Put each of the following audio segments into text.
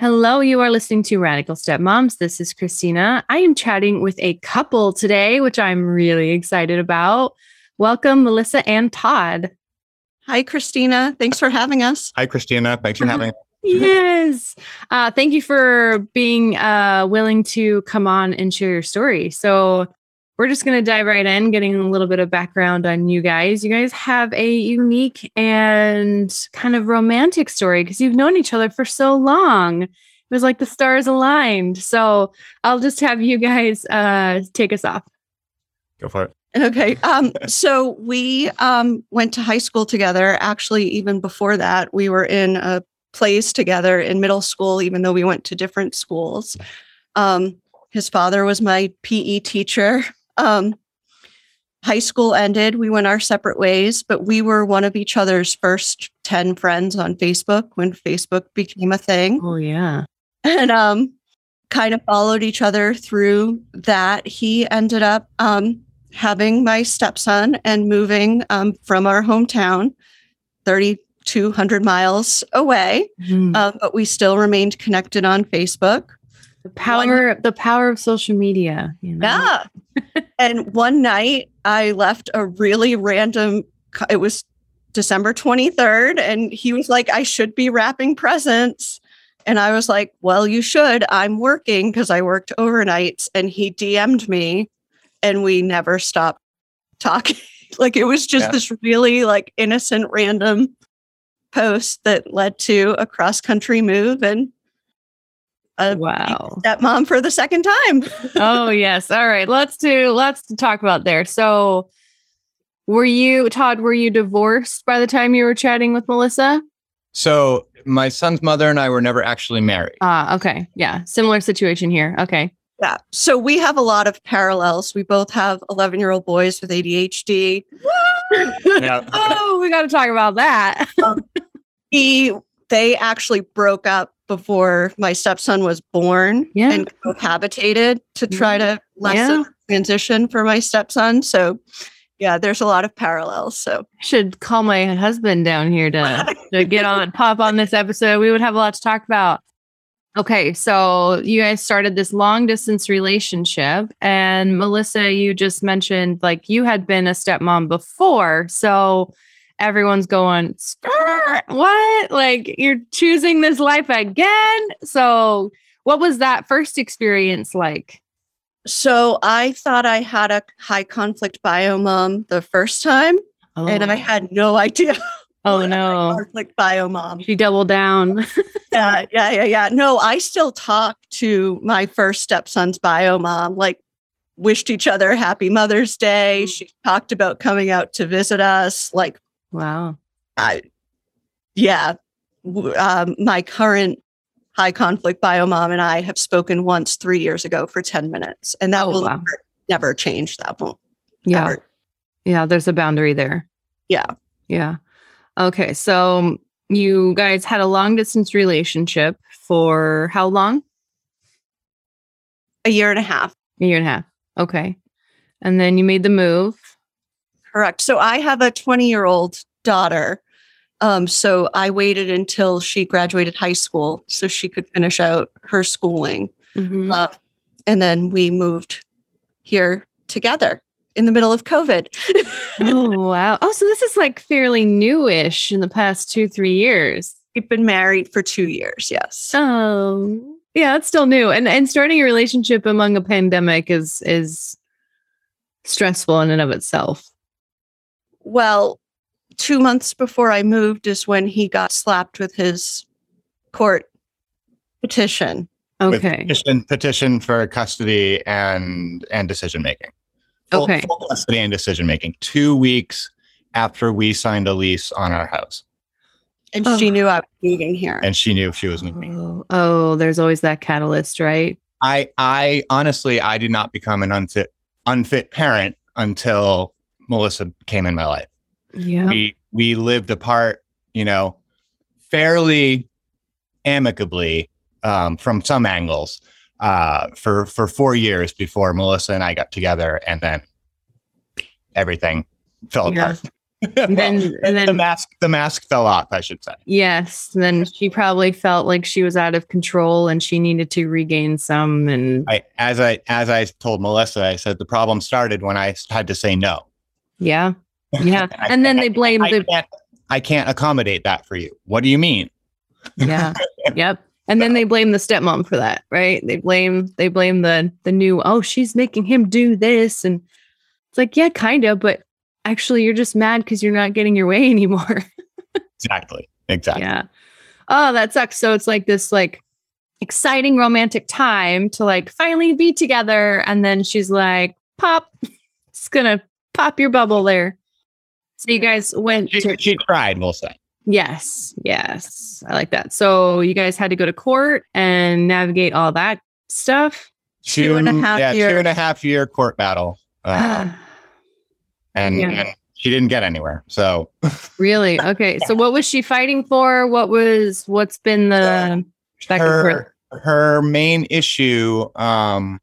Hello, you are listening to Radical Stepmoms. This is Christina. I am chatting with a couple today, which I'm really excited about. Welcome, Melissa and Todd. Hi, Christina. Thanks for having us. Hi, Christina. Thanks for having us. yes. Uh, thank you for being uh, willing to come on and share your story. So, we're just going to dive right in, getting a little bit of background on you guys. You guys have a unique and kind of romantic story because you've known each other for so long. It was like the stars aligned. So I'll just have you guys uh, take us off. Go for it. Okay. Um, so we um, went to high school together. Actually, even before that, we were in a plays together in middle school, even though we went to different schools. Um, his father was my PE teacher. Um, high school ended, we went our separate ways, but we were one of each other's first 10 friends on Facebook when Facebook became a thing. Oh, yeah. And um, kind of followed each other through that. He ended up um, having my stepson and moving um, from our hometown 3,200 miles away, mm. uh, but we still remained connected on Facebook. The power, one, the power of social media. You know? Yeah. and one night I left a really random, it was December 23rd, and he was like, I should be wrapping presents. And I was like, Well, you should. I'm working because I worked overnights. And he DM'd me, and we never stopped talking. like it was just yeah. this really like innocent, random post that led to a cross country move. And a wow stepmom for the second time. oh yes. All right. Let's do let's talk about there. So were you Todd, were you divorced by the time you were chatting with Melissa? So my son's mother and I were never actually married. Ah, uh, okay. Yeah. Similar situation here. Okay. Yeah. So we have a lot of parallels. We both have 11 year old boys with ADHD. yeah. Oh, we got to talk about that. um, he, they actually broke up before my stepson was born yeah. and cohabitated to try to mm-hmm. lessen yeah. transition for my stepson. So yeah, there's a lot of parallels. So I should call my husband down here to, to get on pop on this episode. We would have a lot to talk about. Okay, so you guys started this long distance relationship, and Melissa, you just mentioned like you had been a stepmom before. So everyone's going, what? Like you're choosing this life again? So, what was that first experience like? So, I thought I had a high conflict bio mom the first time, oh. and I had no idea. Oh no. Conflict bio mom. She doubled down. yeah, yeah, yeah, yeah. No, I still talk to my first stepson's bio mom, like wished each other happy Mother's Day. Mm. She talked about coming out to visit us, like Wow. I, yeah. Um, my current high conflict bio mom and I have spoken once three years ago for 10 minutes, and that oh, will wow. never, never, change. That won't. Yeah. Ever. Yeah. There's a boundary there. Yeah. Yeah. Okay. So you guys had a long distance relationship for how long? A year and a half. A year and a half. Okay. And then you made the move. Correct. So I have a 20 year old daughter. Um, so I waited until she graduated high school so she could finish out her schooling. Mm-hmm. Uh, and then we moved here together in the middle of COVID. oh, wow. Oh, so this is like fairly newish in the past two, three years. We've been married for two years. Yes. Oh, yeah, it's still new. And and starting a relationship among a pandemic is is stressful in and of itself. Well, two months before I moved is when he got slapped with his court petition. Okay. petition, petition for custody and and decision making. Okay. Full custody and decision making. Two weeks after we signed a lease on our house. And Oh. she knew I was moving here. and she knew she was moving. Oh, oh, there's always that catalyst, right? I I honestly I did not become an unfit unfit parent until Melissa came in my life. Yeah. We we lived apart, you know, fairly amicably um, from some angles uh, for for four years before Melissa and I got together, and then everything fell Yeah. apart. And then, and the mask the mask fell off, I should say. yes, then she probably felt like she was out of control and she needed to regain some. And I as I as I told Melissa, I said the problem started when I had to say no. Yeah, yeah. And then they blame I the can't, I can't accommodate that for you. What do you mean? yeah yep and then they blame the stepmom for that right they blame they blame the the new oh she's making him do this and it's like yeah kind of but actually you're just mad because you're not getting your way anymore Exactly. Exactly. yeah oh that sucks so it's like this like exciting romantic time to like finally be together and then she's like pop it's gonna pop your bubble there so you guys went She, to she tried, we'll say. Yes, yes. I like that. So you guys had to go to court and navigate all that stuff. Two and a half yeah, year- two and a half year court battle. Uh, and, Yeah. and she didn't get anywhere. So really? Okay. So what was she fighting for? What was what's been the back and forth? her, her main issue um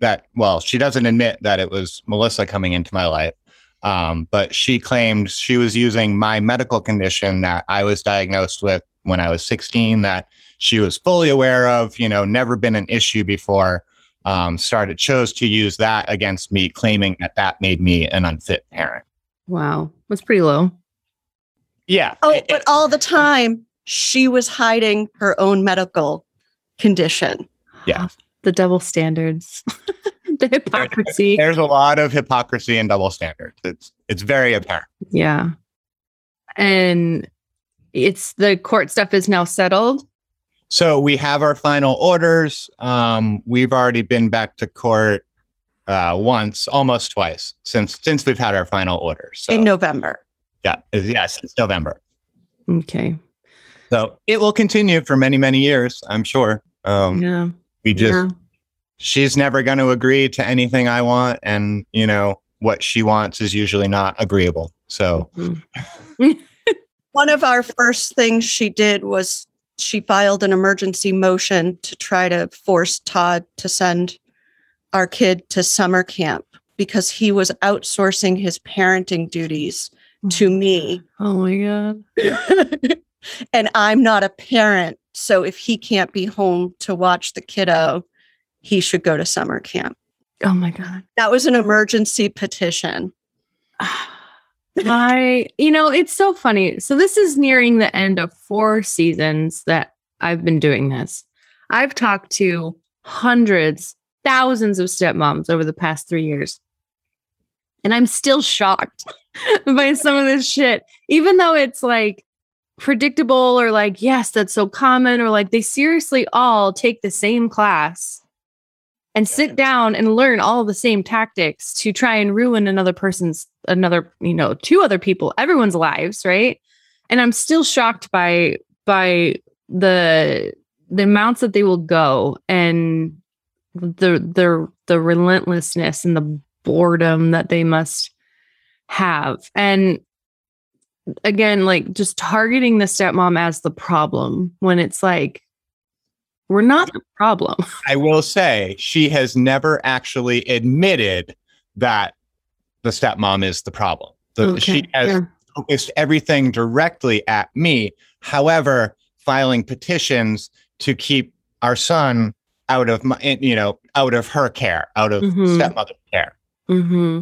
that well she doesn't admit that it was melissa coming into my life um but she claimed she was using my medical condition that i was diagnosed with when i was 16 that she was fully aware of you know never been an issue before um started chose to use that against me claiming that that made me an unfit parent Wow. That's pretty low. yeah oh, it- but all the time she was hiding her own medical condition. Yeah. The double standards. the hypocrisy. there's a lot of hypocrisy and double standards it's it's very apparent Yeah. And it's the court stuff is now settled. So we have our final orders. Um, we've already been back to court uh, once, almost twice since since we've had our final orders. So in November. yeah, yes, since November. Okay. So it will continue for many many years, I'm sure. Um, yeah. We just yeah. she's never going to agree to anything I want, and you know what she wants is usually not agreeable. So Mhm. One of our first things she did was she filed an emergency motion to try to force Todd to send our kid to summer camp because he was outsourcing his parenting duties to me. Oh my god. and I'm not a parent. So if he can't be home to watch the kiddo, he should go to summer camp. Oh my god. That was an emergency petition. I, you know, it's so funny. So this is nearing the end of four seasons that I've been doing this. I've talked to hundreds, thousands of stepmoms over the past three years. And I'm still shocked by some of this shit, even though it's like predictable or like, yes, that's so common, or like they seriously all take the same class and sit down and learn all the same tactics to try and ruin another person's another you know two other people everyone's lives right? And i'm still shocked by by the the amounts that they will go and the the the relentlessness and the boredom that they must have. And again like just targeting the stepmom as the problem when it's like we're not the problem I will say she has never actually admitted that the stepmom is the problem. The, She has yeah. focused everything directly at me. However, filing petitions to keep our son out of my, you know, out of her care, out of Mhm. stepmother care. Mm-hmm.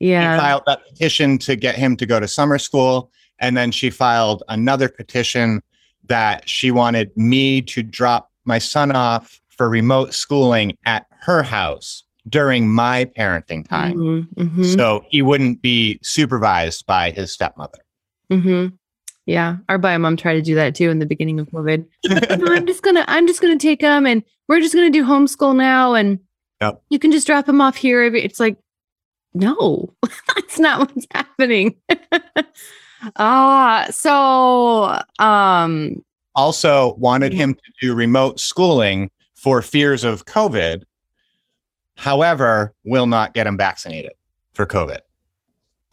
She Yeah. filed that petition to get him to go to summer school. And then she filed another petition that she wanted me to drop my son off for remote schooling at her house during my parenting time. Mhm, mhm, So he wouldn't be supervised by his stepmother. mhm. Yeah. Our bio mom tried to do that too in the beginning of COVID. I'm just gonna, I'm just gonna take him, and we're just gonna do homeschool now, and Yep. you can just drop him off here. It's like, no, that's not what's happening. Ah, so um Also wanted him to do remote schooling for fears of COVID. However, will not get him vaccinated for COVID.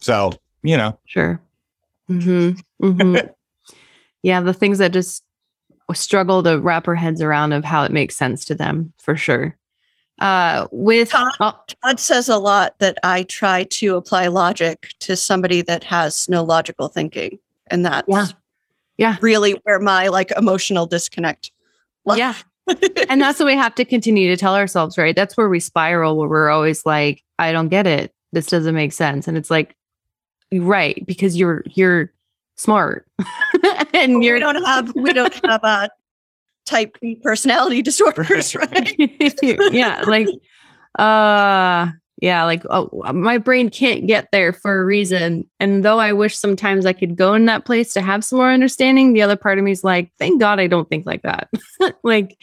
So, you know, sure. Mhm. Mhm. yeah, the things that just struggle to wrap our heads around of how it makes sense to them for sure. Uh with Todd- Todd says a lot that I try to apply logic to somebody that has no logical thinking. And that's Yeah. Yeah. really where my like emotional disconnect. yeah. and that's what we have to continue to tell ourselves, right? That's where we spiral, where we're always like, I don't get it. This doesn't make sense. And it's like, right, because you're you're smart. and we don't have we don't have uh type B personality disorders, right? yeah, like uh yeah, like oh, my brain can't get there for a reason. And though I wish sometimes I could go in that place to have some more understanding, the other part of me is like, thank God I don't think like that. like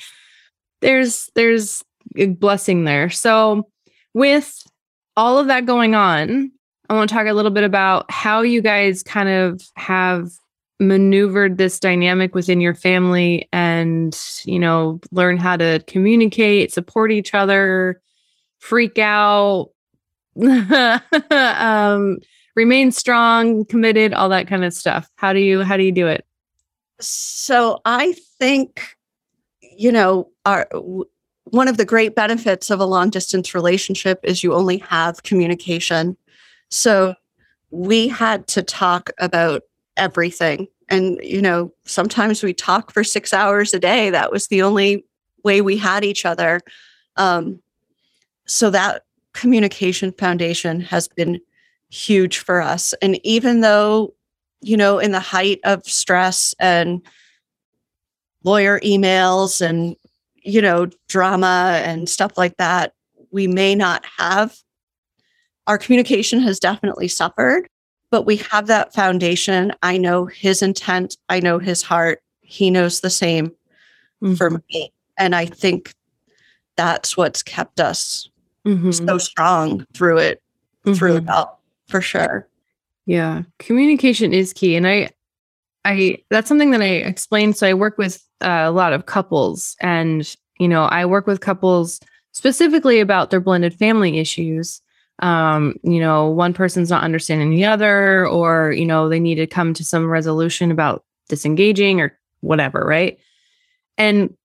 there's there's a blessing there. So with all of that going on, I want to talk a little bit about how you guys kind of have maneuvered this dynamic within your family and, you know, learn how to communicate, support each other, freak out, um, remain strong, committed, all that kind of stuff. How do you how do you do it? So I think, you know, our one of the great benefits of a long distance relationship is you only have communication. So we had to talk about everything. And, you know, sometimes we talk for six hours a day. That was the only way we had each other. Um, so that communication foundation has been huge for us. And even though you know, in the height of stress and lawyer emails and, you know, drama and stuff like that, we may not have. Our communication has definitely suffered, but we have that foundation. I know his intent, I know his heart. He knows the same for me. And I think that's what's kept us Mhm. so strong through it, through it all, for sure. Yeah, communication is key, and I, I that's something that I explained. So I work with uh, a lot of couples, and you know, I work with couples specifically about their blended family issues. Um, you know, one person's not understanding the other, or you know, they need to come to some resolution about disengaging or whatever, right? And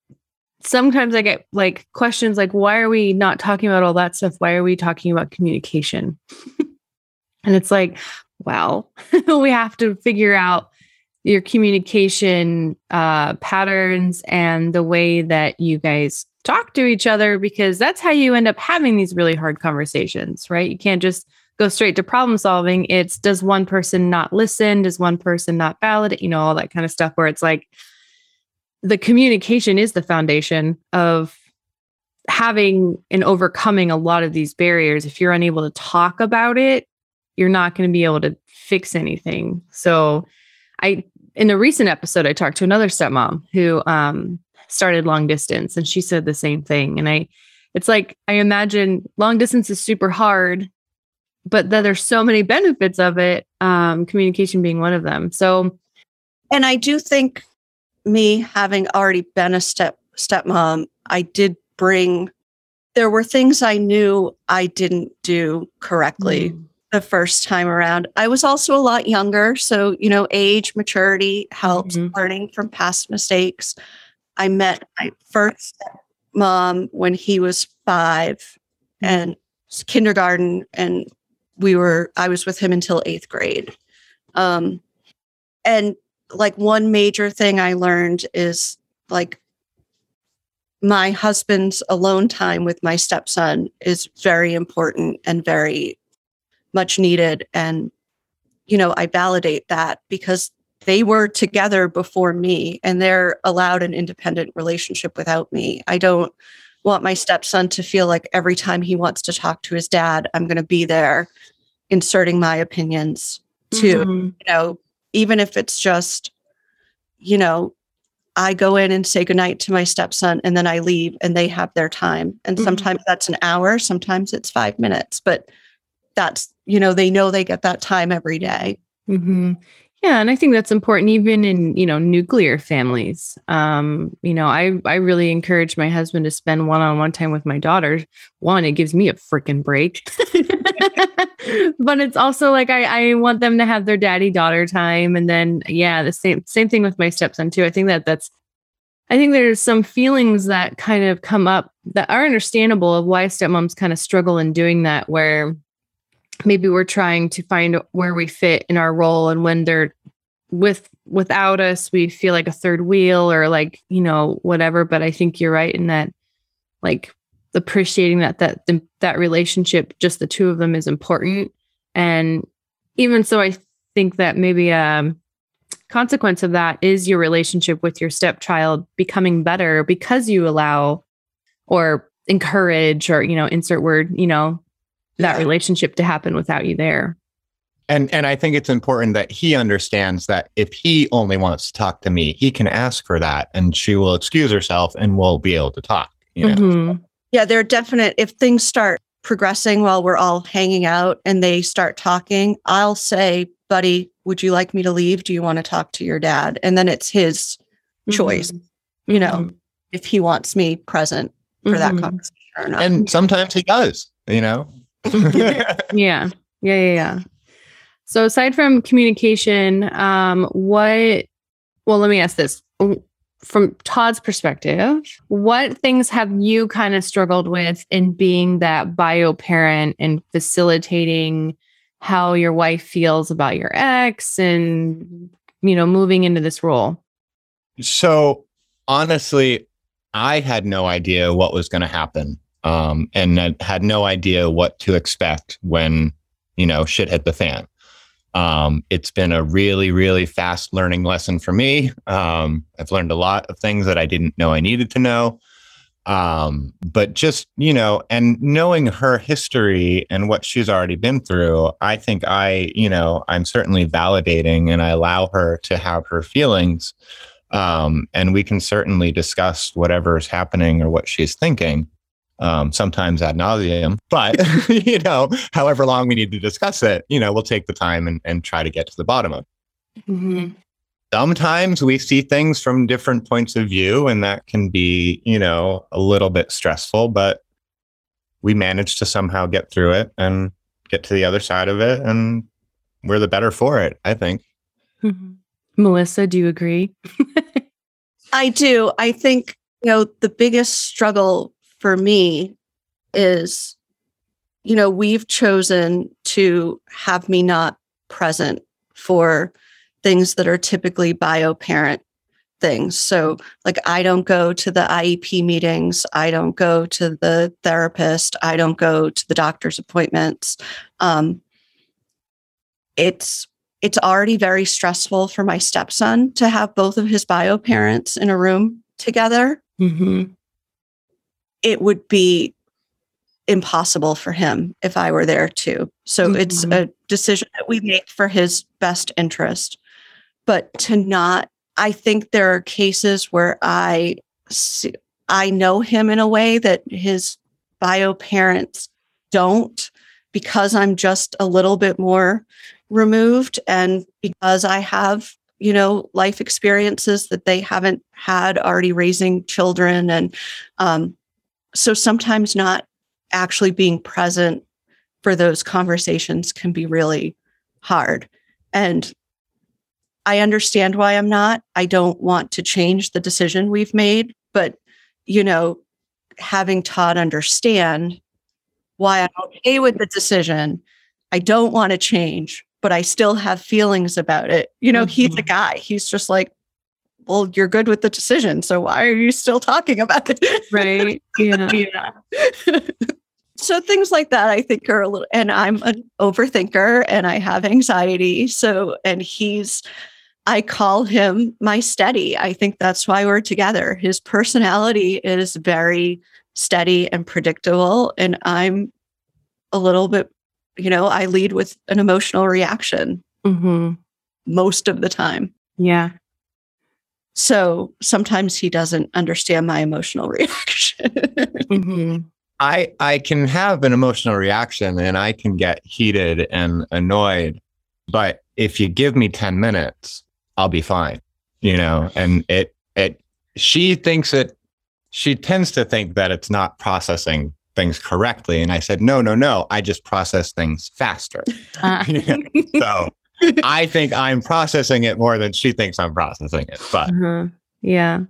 sometimes I get like questions like, why are we not talking about all that stuff? Why are we talking about communication? and it's like, well, we have to figure out your communication uh, patterns and the way that you guys talk to each other because that's how you end up having these really hard conversations, right? You can't just go straight to problem solving. It's does one person not listen? Does one person not validate? You know, all that kind of stuff where it's like the communication is the foundation of having and overcoming a lot of these barriers. If you're unable to talk about it, you're not going to be able to fix anything. So I in a recent episode I talked to another stepmom who um started long distance and she said the same thing and I it's like I imagine long distance is super hard but that there's so many benefits of it um communication being one of them. So and I do think me having already been a step stepmom, I did bring there were things I knew I didn't do correctly the first time around. I was also a lot younger, so you know, age, maturity helps Mhm. learning from past mistakes. I met my first mom when he was 5 and kindergarten and we were I was with him until 8th grade. Um and like one major thing I learned is like my husband's alone time with my stepson is very important and very much needed. And, you know, I validate that because they were together before me and they're allowed an independent relationship without me. I don't want my stepson to feel like every time he wants to talk to his dad, I'm going to be there inserting my opinions too Mhm. you know, even if it's just, you know, I go in and say goodnight to my stepson and then I leave and they have their time. And Mhm. sometimes that's an hour, sometimes it's five minutes, but that's, you know, they know they get that time every day. hmm Yeah, and I think that's important even in, you know, nuclear families. Um, you know, I I really encourage my husband to spend one-on-one time with my daughter. One, it gives me a freaking break. but it's also like I I want them to have their daddy-daughter time and then yeah, the same same thing with my stepson too. I think that that's I think there's some feelings that kind of come up that are understandable of why stepmoms kind of struggle in doing that where maybe we're trying to find where we fit in our role and when they're with without us we feel like a third wheel or like you know whatever. But i think you're right in that like appreciating that that that relationship just the two of them is important. And even so i think that maybe a um, consequence of that is your relationship with your stepchild becoming better because you allow or encourage or you know insert word you know that relationship to happen without you there. And and I think it's important that he understands that if he only wants to talk to me, he can ask for that and she will excuse herself and we'll be able to talk. You know? Mm-hmm. Yeah, they're definite if things start progressing while we're all hanging out and they start talking, I'll say, buddy, would you like me to leave? Do you want to talk to your dad? And then it's his mm-hmm. choice, you know, mm-hmm. if he wants me present for that mm-hmm. conversation or not. And sometimes he does, you know. yeah. Yeah. Yeah. Yeah. So aside from communication, um, what well, let me ask this. From Todd's perspective, what things have you kind of struggled with in being that bio parent and facilitating how your wife feels about your ex and you know moving into this role? So honestly, I had no idea what was going to happen um, and had no idea what to expect when you know shit hit the fan. Um, it's been a really, really fast learning lesson for me. Um, I've learned a lot of things that I didn't know I needed to know. Um, but just, you know, and knowing her history and what she's already been through, I think I, you know, I'm certainly validating and I allow her to have her feelings. Um, and we can certainly discuss whatever is happening or what she's thinking um, sometimes ad nauseum. But you know, however long we need to discuss it, you know, we'll take the time and, and try to get to the bottom of it. Mm-hmm. Sometimes we see things from different points of view, and that can be, you know, a little bit stressful, but we manage to somehow get through it and get to the other side of it, and we're the better for it, I think. Mm-hmm. Melissa, do you agree? I do. I think, you know, the biggest struggle for me is you know we've chosen to have me not present for things that are typically bio parent things. So like i don't go to the iep meetings. I don't go to the therapist. I don't go to the doctor's appointments. Um, it's it's already very stressful for my stepson to have both of his bio parents in a room together. Mm-hmm it would be impossible for him if I were there too. So mm-hmm. it's a decision that we make for his best interest. But to not, I think there are cases where I see, I know him in a way that his bio parents don't because I'm just a little bit more removed and because I have you know life experiences that they haven't had already raising children and um, so sometimes not actually being present for those conversations can be really hard. And I understand why I'm not. I don't want to change the decision we've made, but you know, having Todd understand why I'm okay with the decision, I don't want to change, but I still have feelings about it. You know, mm-hmm. he's a mm-hmm. guy. He's just like, well, you're good with the decision. So why are you still talking about it? Right. Yeah. yeah. so things like that, I think are a little, and I'm an overthinker and I have anxiety. So, and he's, I call him my steady. I think that's why we're together. His personality is very steady and predictable. And I'm a little bit, you know, I lead with an emotional reaction mm-hmm. most of the time. Yeah. So sometimes he doesn't understand my emotional reaction. mm-hmm. I I can have an emotional reaction and I can get heated and annoyed, but if you give me 10 minutes, I'll be fine. You know, and it, it, she thinks it, she tends to think that it's not processing things correctly. And I said, no, no, no. I just process things faster. Uh. so I think I'm processing it more than she thinks I'm processing it. But uh-huh. yeah.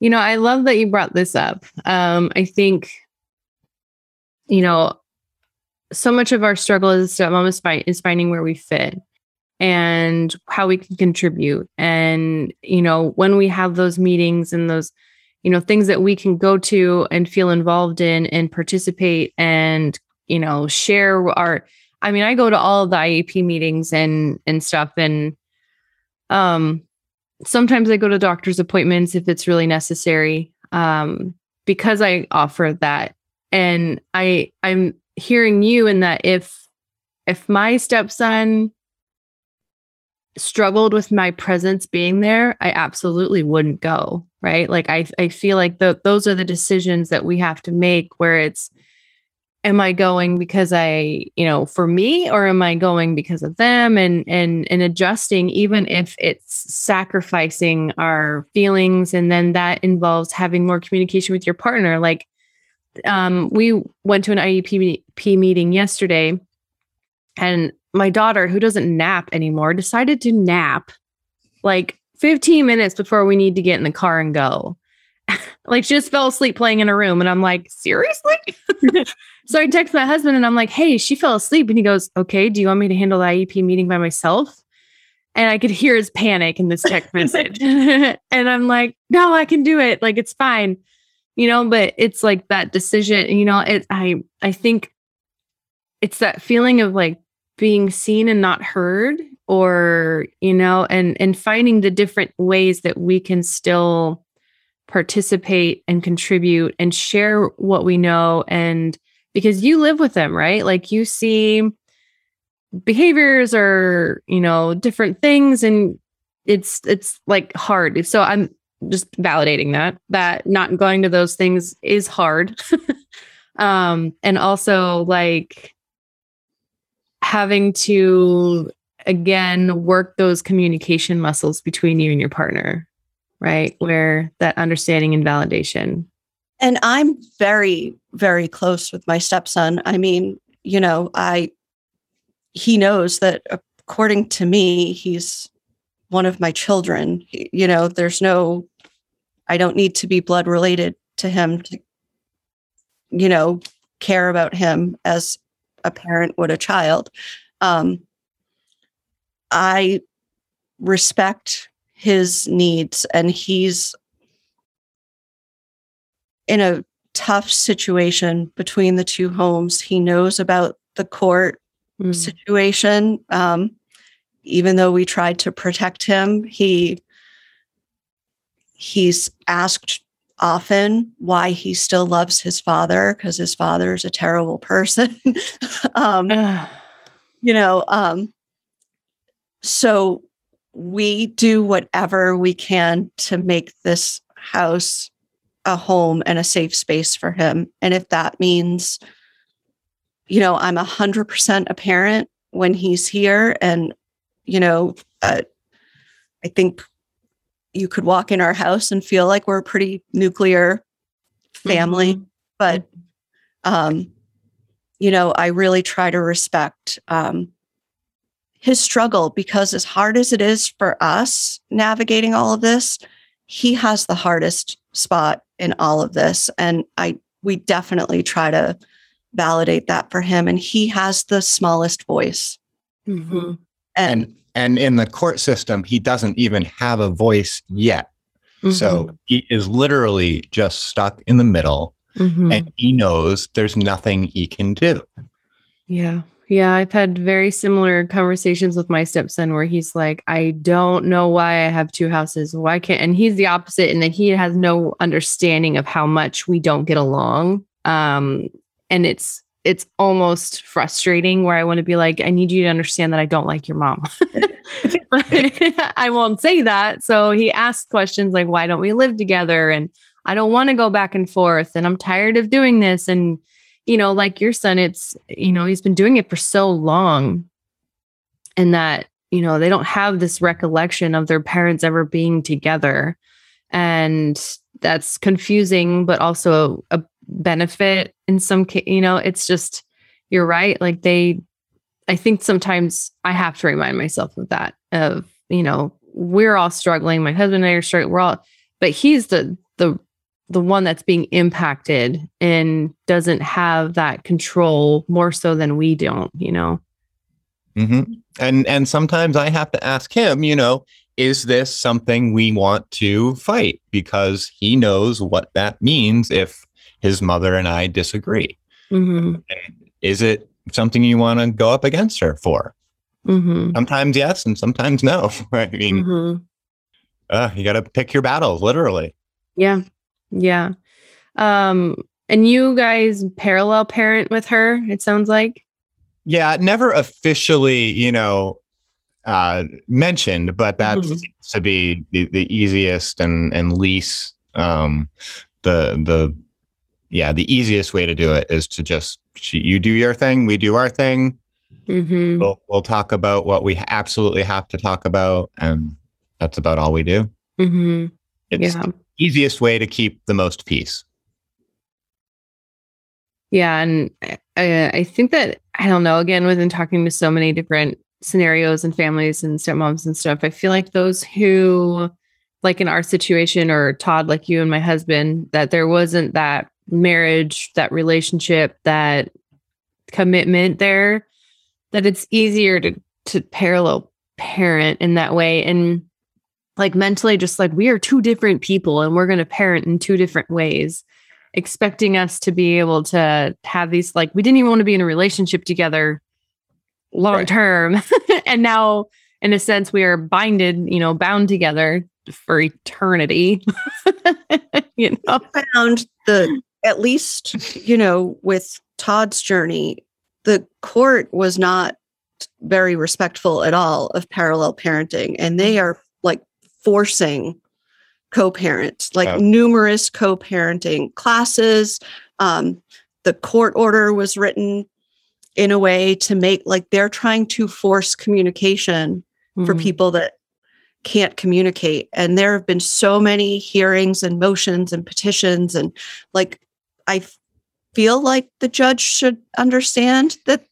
You know, I love that you brought this up. Um, I think, you know, so much of our struggle as a stepmom is, fi- is finding where we fit and how we can contribute. And, you know, when we have those meetings and those, you know, things that we can go to and feel involved in and participate and, you know, share our, I mean, I go to all the IEP meetings and, and stuff. And, um, sometimes I go to doctor's appointments if it's really necessary. Um, because I offer that. And I, I'm hearing you in that if, if my stepson struggled with my presence being there, I absolutely wouldn't go. Right. Like I, I feel like the, those are the decisions that we have to make where it's, am I going because I, you know, for me, or am I going because of them and and and adjusting, even if it's sacrificing our feelings. And then that involves having more communication with your partner. Like um, we went to an IEP meeting yesterday and my daughter, who doesn't nap anymore, decided to nap like 15 minutes before we need to get in the car and go. like she just fell asleep playing in her room. And I'm like, seriously? so I text my husband and I'm like, hey, she fell asleep. And he goes, okay, do you want me to handle the IEP meeting by myself? And I could hear his panic in this text message. and I'm like, no, I can do it. Like it's fine. You know, but it's like that decision, you know, it I I think it's that feeling of like being seen and not heard or you know and and finding the different ways that we can still participate and contribute and share what we know and because you live with them right? Like you see behaviors or you know different things and it's it's like hard. So i'm just validating that that not going to those things is hard. Um and also like having to again work those communication muscles between you and your partner right? Where that understanding and validation. And i'm very very close with my stepson. I mean you know i he knows that according to me he's one of my children. You know there's no i don't need to be blood related to him to you know care about him as a parent would a child. Um, I respect his needs, and he's in a tough situation between the two homes. He knows about the court mm. situation. Um, even though we tried to protect him, he he's asked often why he still loves his father because his father is a terrible person. um, you know, um, so we do whatever we can to make this house a home and a safe space for him. And if that means, you know, I'm a hundred percent a parent when he's here and, you know, uh, I think you could walk in our house and feel like we're a pretty nuclear family. Mm-hmm. But, um, you know, I really try to respect um, his struggle because, as hard as it is for us navigating all of this, he has the hardest spot in all of this. And I, we definitely try to validate that for him. And he has the smallest voice. Mm-hmm. And, and in the court system, he doesn't even have a voice yet. Mm-hmm. So he is literally just stuck in the middle mm-hmm. and he knows there's nothing he can do. Yeah. Yeah. I've had very similar conversations with my stepson where he's like, I don't know why I have two houses. Why can't, and he's the opposite in that he has no understanding of how much we don't get along. Um, and it's it's almost frustrating where I want to be like, I need you to understand that I don't like your mom. I won't say that. So he asks questions like, why don't we live together? And I don't want to go back and forth. And I'm tired of doing this. And, you know, like your son, it's, you know, he's been doing it for so long. And that, you know, they don't have this recollection of their parents ever being together. And that's confusing, but also a benefit in some case. You know, it's just, you're right. Like they, I think sometimes I have to remind myself of that, of, you know, we're all struggling. My husband and I are struggling. We're all, but he's the, the, the one that's being impacted and doesn't have that control more so than we don't, you know? Mm-hmm. And and sometimes I have to ask him, you know, is this something we want to fight? Because he knows what that means if his mother and I disagree. Mm-hmm. Is it something you want to go up against her for? Mm-hmm. Sometimes yes, and sometimes no. I mean, mm-hmm. uh, you got to pick your battles, literally. Yeah, yeah. Um, and you guys parallel parent with her. It sounds like. Yeah, never officially, you know, uh, mentioned, but that mm-hmm. seems to be the, the easiest and and least um, the the yeah the easiest way to do it is to just you do your thing, we do our thing. Mm-hmm. We'll we'll talk about what we absolutely have to talk about, and that's about all we do. Mm-hmm. It's yeah. Easiest way to keep the most peace. Yeah, and I, I think that I don't know. Again, within talking to so many different scenarios and families and stepmoms and stuff, I feel like those who, like in our situation, or Todd, like you and my husband, that there wasn't that marriage, that relationship, that commitment there, that it's easier to to parallel parent in that way and like mentally just like we are two different people and we're going to parent in two different ways expecting us to be able to have these like we didn't even want to be in a relationship together long term. And now in a sense we are binded you know bound together for eternity. You know? Found the at least you know with todd's journey the court was not very respectful at all of parallel parenting and they are like forcing co-parents, like numerous co-parenting classes. Um, the court order was written in a way to make like they're trying to force communication mm-hmm. for people that can't communicate. And there have been so many hearings and motions and petitions and like I feel like the judge should understand that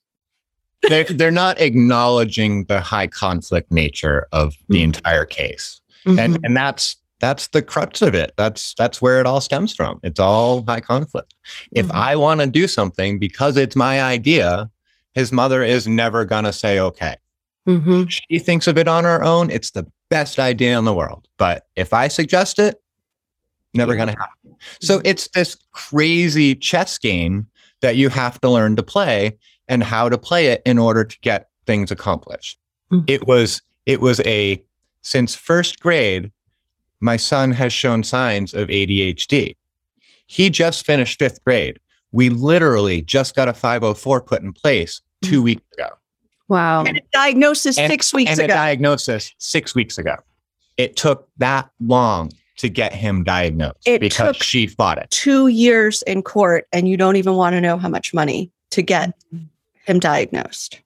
they're, they're not acknowledging the high conflict nature of the mm-hmm. entire case. Mm-hmm. And and that's that's the crux of it. That's that's where it all stems from. It's all high conflict. Mm-hmm. If I want to do something because it's my idea, his mother is never gonna say okay. Mm-hmm. She thinks of it on her own. It's the best idea in the world. But if I suggest it, never gonna happen. So mm-hmm. it's this crazy chess game that you have to learn to play and how to play it in order to get things accomplished. Mm-hmm. It was it was a since first grade my son has shown signs of ADHD. He just finished fifth grade. We literally just got a 504 put in place two mm. weeks ago. Wow. And a diagnosis and, six weeks and ago. And a diagnosis six weeks ago. It took that long to get him diagnosed it because she fought it. Two years in court, and you don't even want to know how much money to get him diagnosed.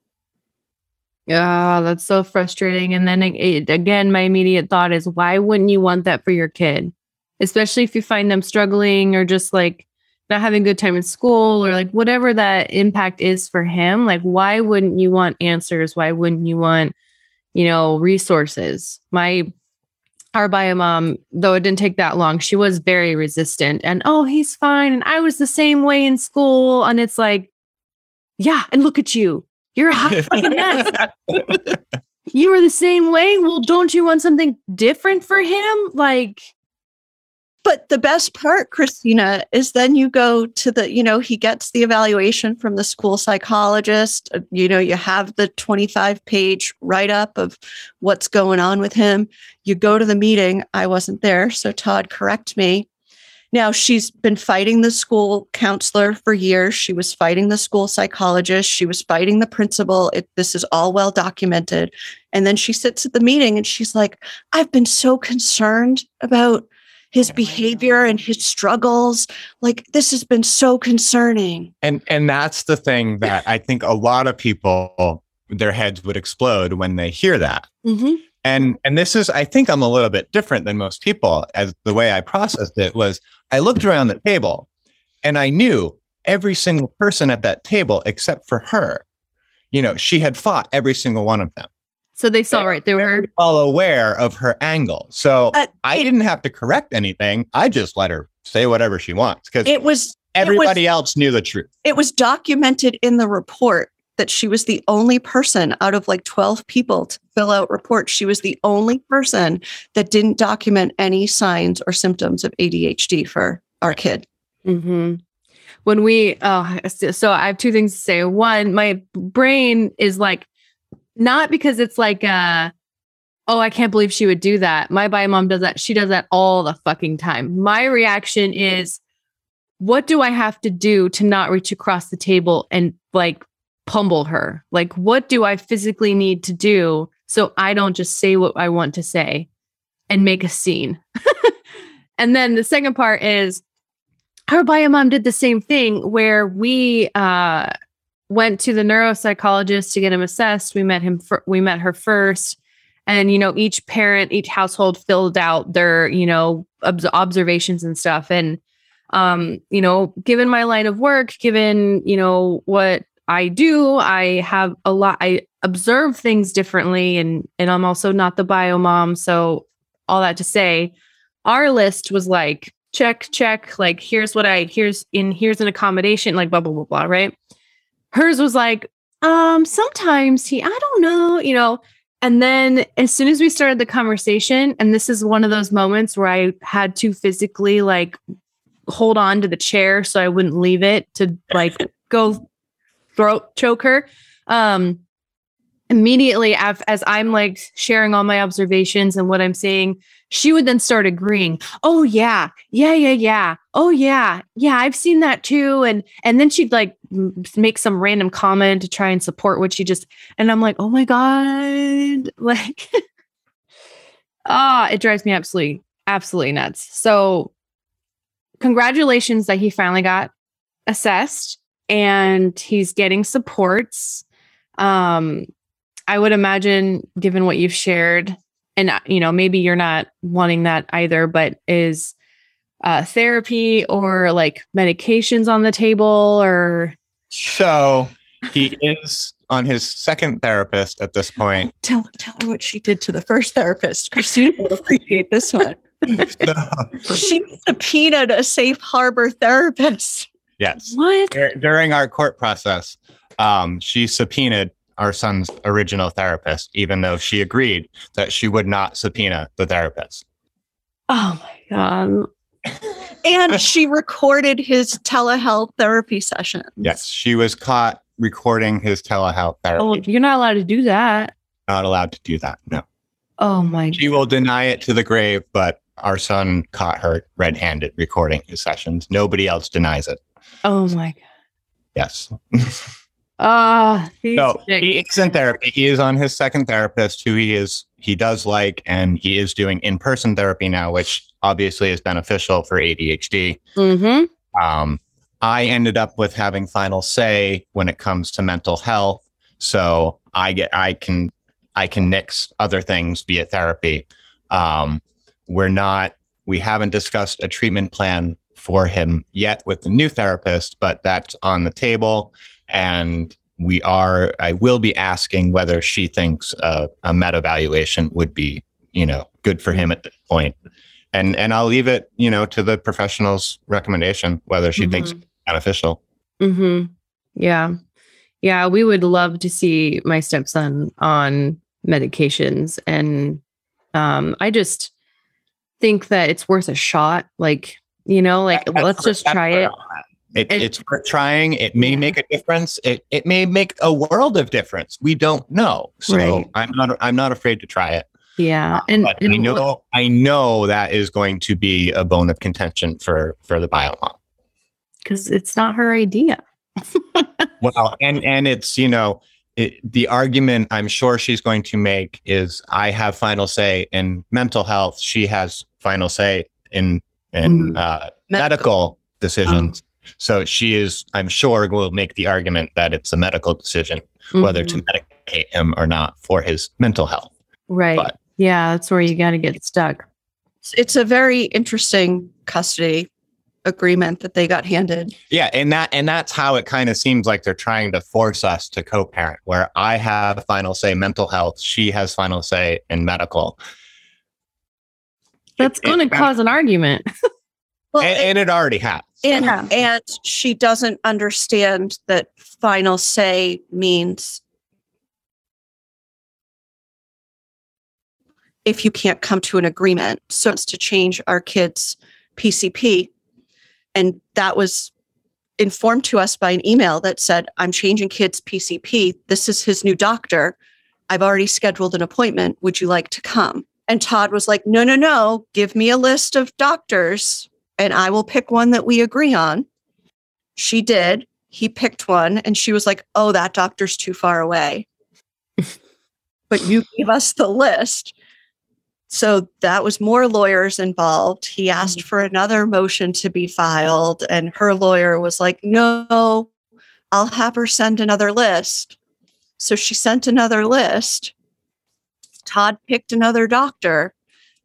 Yeah, that's so frustrating. And then it, again, my immediate thought is why wouldn't you want that for your kid? Especially if you find them struggling or just like not having a good time in school or like whatever that impact is for him. Like, why wouldn't you want answers? Why wouldn't you want, you know, resources? My our bio mom, though it didn't take that long, she was very resistant and oh, he's fine. And I was the same way in school. And it's like, yeah, and look at you. You're a hot fucking mess. you were the same way. Well, don't you want something different for him? Like, but the best part, Christina, is then you go to the, you know, he gets the evaluation from the school psychologist. Uh, you know, you have the 25 page write up of what's going on with him. You go to the meeting. I wasn't there. So Todd, correct me. Now, she's been fighting the school counselor for years. She was fighting the school psychologist. She was fighting the principal. It, this is all well documented. And then she sits at the meeting and she's like, I've been so concerned about his behavior and his struggles like this has been so concerning and and that's the thing that i think a lot of people their heads would explode when they hear that. Mm-hmm. And and this is I think I'm a little bit different than most people as the way I processed it was I looked around the table and I knew every single person at that table except for her. You know, she had fought every single one of them. So they saw right. They were all aware of her angle. So Uh, I it- didn't have to correct anything. I just let her say whatever she wants because It was everybody else knew the truth. it was documented in the report that she was the only person out of like 12 people to fill out reports. She was the only person that didn't document any signs or symptoms of ADHD for our kid. hmm When we, oh, so I have two things to say. One, my brain is like, not because it's like, uh, oh, I can't believe she would do that. My bio mom does that. She does that all the fucking time. My reaction is, what do I have to do to not reach across the table and like pummel her? Like, what do I physically need to do so I don't just say what I want to say and make a scene? and then the second part is, our bio mom did the same thing where we uh, went to the neuropsychologist to get him assessed. We met him. Fir- we met her first, and you know, each parent, each household filled out their you know obs- observations and stuff. And um, you know, given my line of work, given you know what I do, I have a lot. I observe things differently, and and I'm also not the bio mom. So all that to say, our list was like check check like here's what i here's in here's an accommodation like blah blah blah blah right hers was like um sometimes he i don't know you know and then as soon as we started the conversation and this is one of those moments where i had to physically like hold on to the chair so i wouldn't leave it to like go throat choke her um immediately af- as i'm like sharing all my observations and what i'm seeing she would then start agreeing oh yeah yeah yeah yeah oh yeah yeah i've seen that too and and then she'd like m- make some random comment to try and support what she just and i'm like oh my god like ah it drives me absolutely absolutely nuts. So congratulations that he finally got assessed and he's getting supports um i would imagine given what you've shared and uh, you know maybe you're not wanting that either but is uh, therapy or like medications on the table or So he is on his second therapist at this point. Tell tell her what she did to the first therapist. Christina will appreciate this one. she subpoenaed a safe harbor therapist. Yes. what Dur- During our court process, um, she subpoenaed our son's original therapist, even though she agreed that she would not subpoena the therapist. oh my god And she recorded his telehealth therapy sessions. Yes, she was caught recording his telehealth therapy. oh you're not allowed to do that Not allowed to do that. No. oh my She will deny it to the grave, but our son caught her red handed recording his sessions. Nobody else denies it. Oh my god Yes. ah these No, chicks. he is in therapy. He is on his second therapist, who he is he does like, and he is doing in person therapy now, which obviously is beneficial for ADHD. Mhm. Um, I ended up with having final say when it comes to mental health, so I get I can I can nix other things via therapy. Um, we're not we haven't discussed a treatment plan for him yet with the new therapist, but that's on the table and we are i will be asking whether she thinks a, a meta evaluation would be you know good for him at this point and and i'll leave it you know to the professional's recommendation whether she thinks it's beneficial Mm-hmm. Yeah. Yeah. We would love to see my stepson on medications. And um, I just think that it's worth a shot. Like, you know, like That's let's just try it. It, It- it's worth trying. It may Yeah. make a difference. It it may make a world of difference. We don't know. So Right. I'm not I'm not afraid to try it. Yeah. Uh, and, But I and know I know that is going to be a bone of contention for for the biomom. because it's not her idea. Well, and and it's you know it, the argument I'm sure she's going to make is I have final say in mental health. She has final say in in Mhm. uh, medical decisions. So she is, I'm sure, will make the argument that it's a medical decision whether to Mhm. medicate medicate him or not for his mental health. Right. But- yeah, that's where you got to get stuck. It's a very interesting custody agreement that they got handed. Yeah, and that and that's how it kind of seems like they're trying to force us to co-parent, where I have final say mental health, she has final say in medical. That's going to cause an argument. Well, and, and it already has. and, Yeah. and she doesn't understand that final say means if you can't come to an agreement. So it's to change our kids' PCP. And that was informed to us by an email that said, I'm changing kids' PCP. This is his new doctor. I've already scheduled an appointment. Would you like to come? And Todd was like, No, no, no. Give me a list of doctors and I will pick one that we agree on. She did. He picked one and she was like, Oh, that doctor's too far away. but you gave us the list. So that was more lawyers involved. He asked mm-hmm. for another motion to be filed, and her lawyer was like, No, I'll have her send another list. So she sent another list. Todd picked another doctor,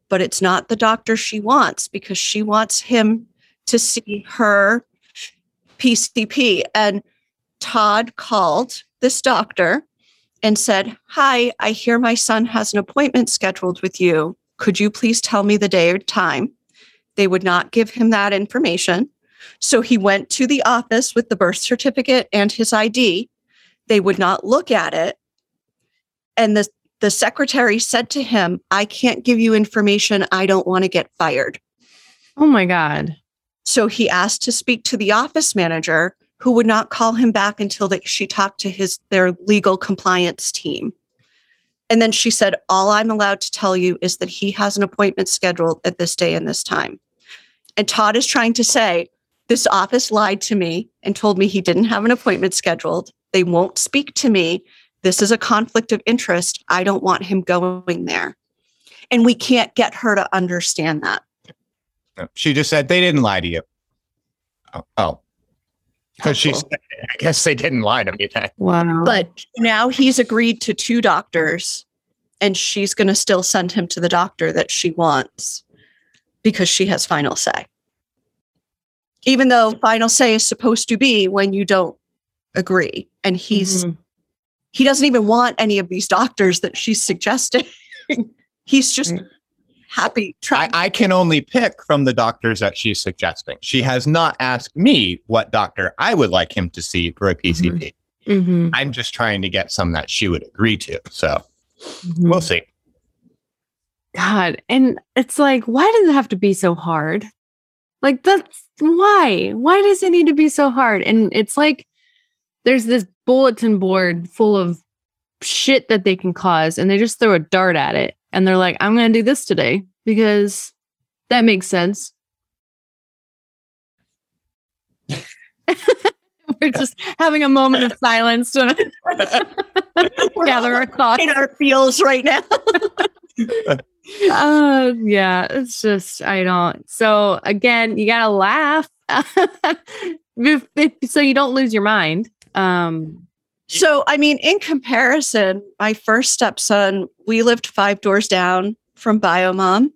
but it's not the doctor she wants because she wants him to see her PCP. And Todd called this doctor and said, Hi, I hear my son has an appointment scheduled with you. Could you please tell me the day or time? They would not give him that information. So he went to the office with the birth certificate and his ID. They would not look at it. And the, the secretary said to him, I can't give you information. I don't want to get fired. oh my God. So he asked to speak to the office manager, who would not call him back until that she talked to his their legal compliance team. And then she said, "All I'm allowed to tell you is that he has an appointment scheduled at this day and this time." And Todd is trying to say, "This office lied to me and told me he didn't have an appointment scheduled. They won't speak to me. This is a conflict of interest. I don't want him going there." And we can't get her to understand that. She just said they didn't lie to you. Oh, oh. because she Helpful. said, I guess they didn't lie to me then. Wow. But now he's agreed to two doctors, and she's going to still send him to the doctor that she wants because she has final say. Even though final say is supposed to be when you don't agree. And he's Mhm. He doesn't even want any of these doctors that she's suggesting. he's just happy I, trying. I can only pick from the doctors that she's suggesting. She has not asked me what doctor I would like him to see for a PCP. Mhm. I'm just trying to get some that she would agree to. So Mhm. we'll see. God. And it's like, why does it have to be so hard? Like, that's why? Why does it need to be so hard? And it's like there's this bulletin board full of shit that they can cause, and they just throw a dart at it. And they're like, I'm going to do this today because that makes sense. We're just having a moment of silence to gather our thoughts. in our feels right now. Uh, yeah, it's just I don't. So again, you gotta laugh, if, if- so you don't lose your mind. Um, So, I mean, in comparison, my first stepson, we lived five doors down from Biomom.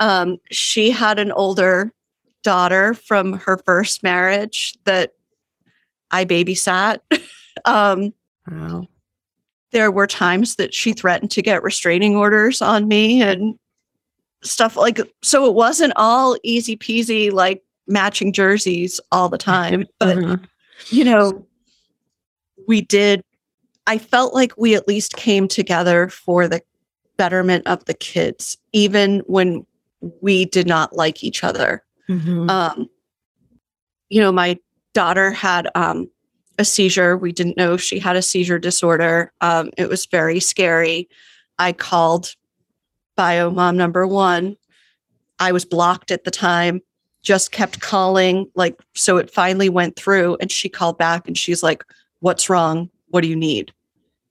Um, she had an older daughter from her first marriage that I babysat. um, wow. there were times that she threatened to get restraining orders on me and stuff like so it wasn't all easy peasy like matching jerseys all the time but Uh-huh. You know, we did, I felt like we at least came together for the betterment of the kids, even when we did not like each other. Mhm. Um, you know, my daughter had um, a seizure. We didn't know she had a seizure disorder. Um, it was very scary. I called bio mom number one. I was blocked at the time, just kept calling. Like, so it finally went through and she called back and she's like, What's wrong? What do you need?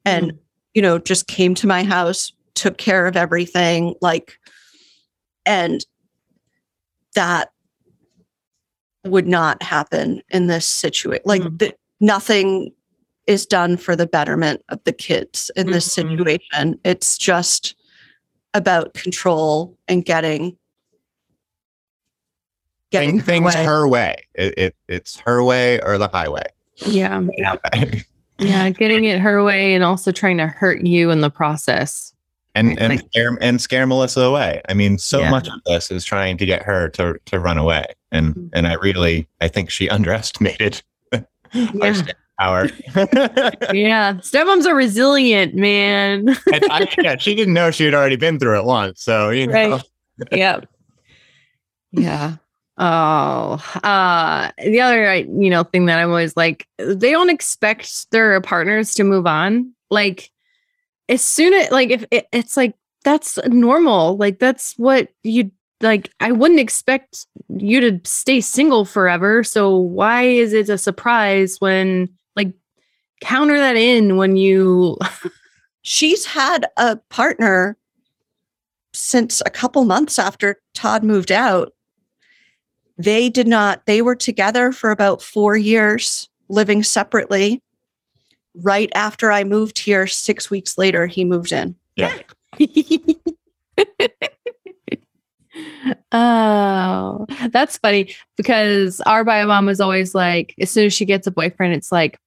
And, you know, just came to my house, took care of everything. Like, and that would not happen in this situation. Like, Mm. the, nothing is done for the betterment of the kids in this Mhm. situation. It's just about control and getting Thing- her things way. her way. It, it it's her way or the highway. Yeah. Yeah. Getting it her way and also trying to hurt you in the process. and and Like- scare, and scare Melissa away. I mean, so Yeah. much of this is trying to get her to to run away, and Mhm. and I really I think she underestimated our Yeah. staying power. yeah. Stepmoms are resilient, man. and I, yeah, she didn't know she had already been through it once, so you know. Right. yep. Yeah. Oh, uh, the other, you know, thing that I'm always like, they don't expect their partners to move on. Like, as soon as, like, if it, it's like, that's normal. Like, that's what you like. I wouldn't expect you to stay single forever. So, why is it a surprise when, like, counter that in when you, she's had a partner since a couple months after Todd moved out. They did not, they were together for about four years, living separately. Right after I moved here, six weeks later, he moved in. Yeah. oh, that's funny because our bio mom was always like, as soon as she gets a boyfriend, it's like,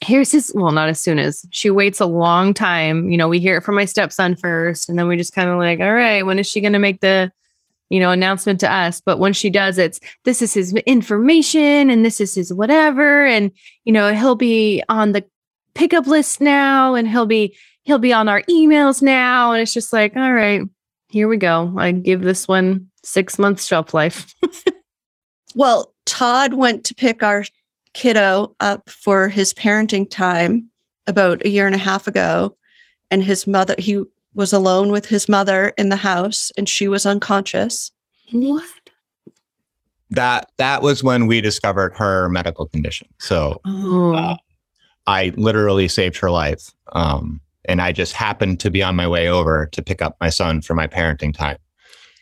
here's his. Well, not as soon as she waits a long time. You know, we hear it from my stepson first, and then we just kind of like, all right, when is she going to make the, you know, announcement to us? But when she does, it's this is his information and this is his whatever, and you know, he'll be on the pickup list now, and he'll be he'll be on our emails now, and it's just like, all right here we go. I give this one six months shelf life. Well, Todd went to pick our kiddo up for his parenting time about a year and a half ago. And his mother, he was alone with his mother in the house and she was unconscious. What? that that was when we discovered her medical condition. So Oh, Uh, I literally saved her life. Um, and I just happened to be on my way over to pick up my son for my parenting time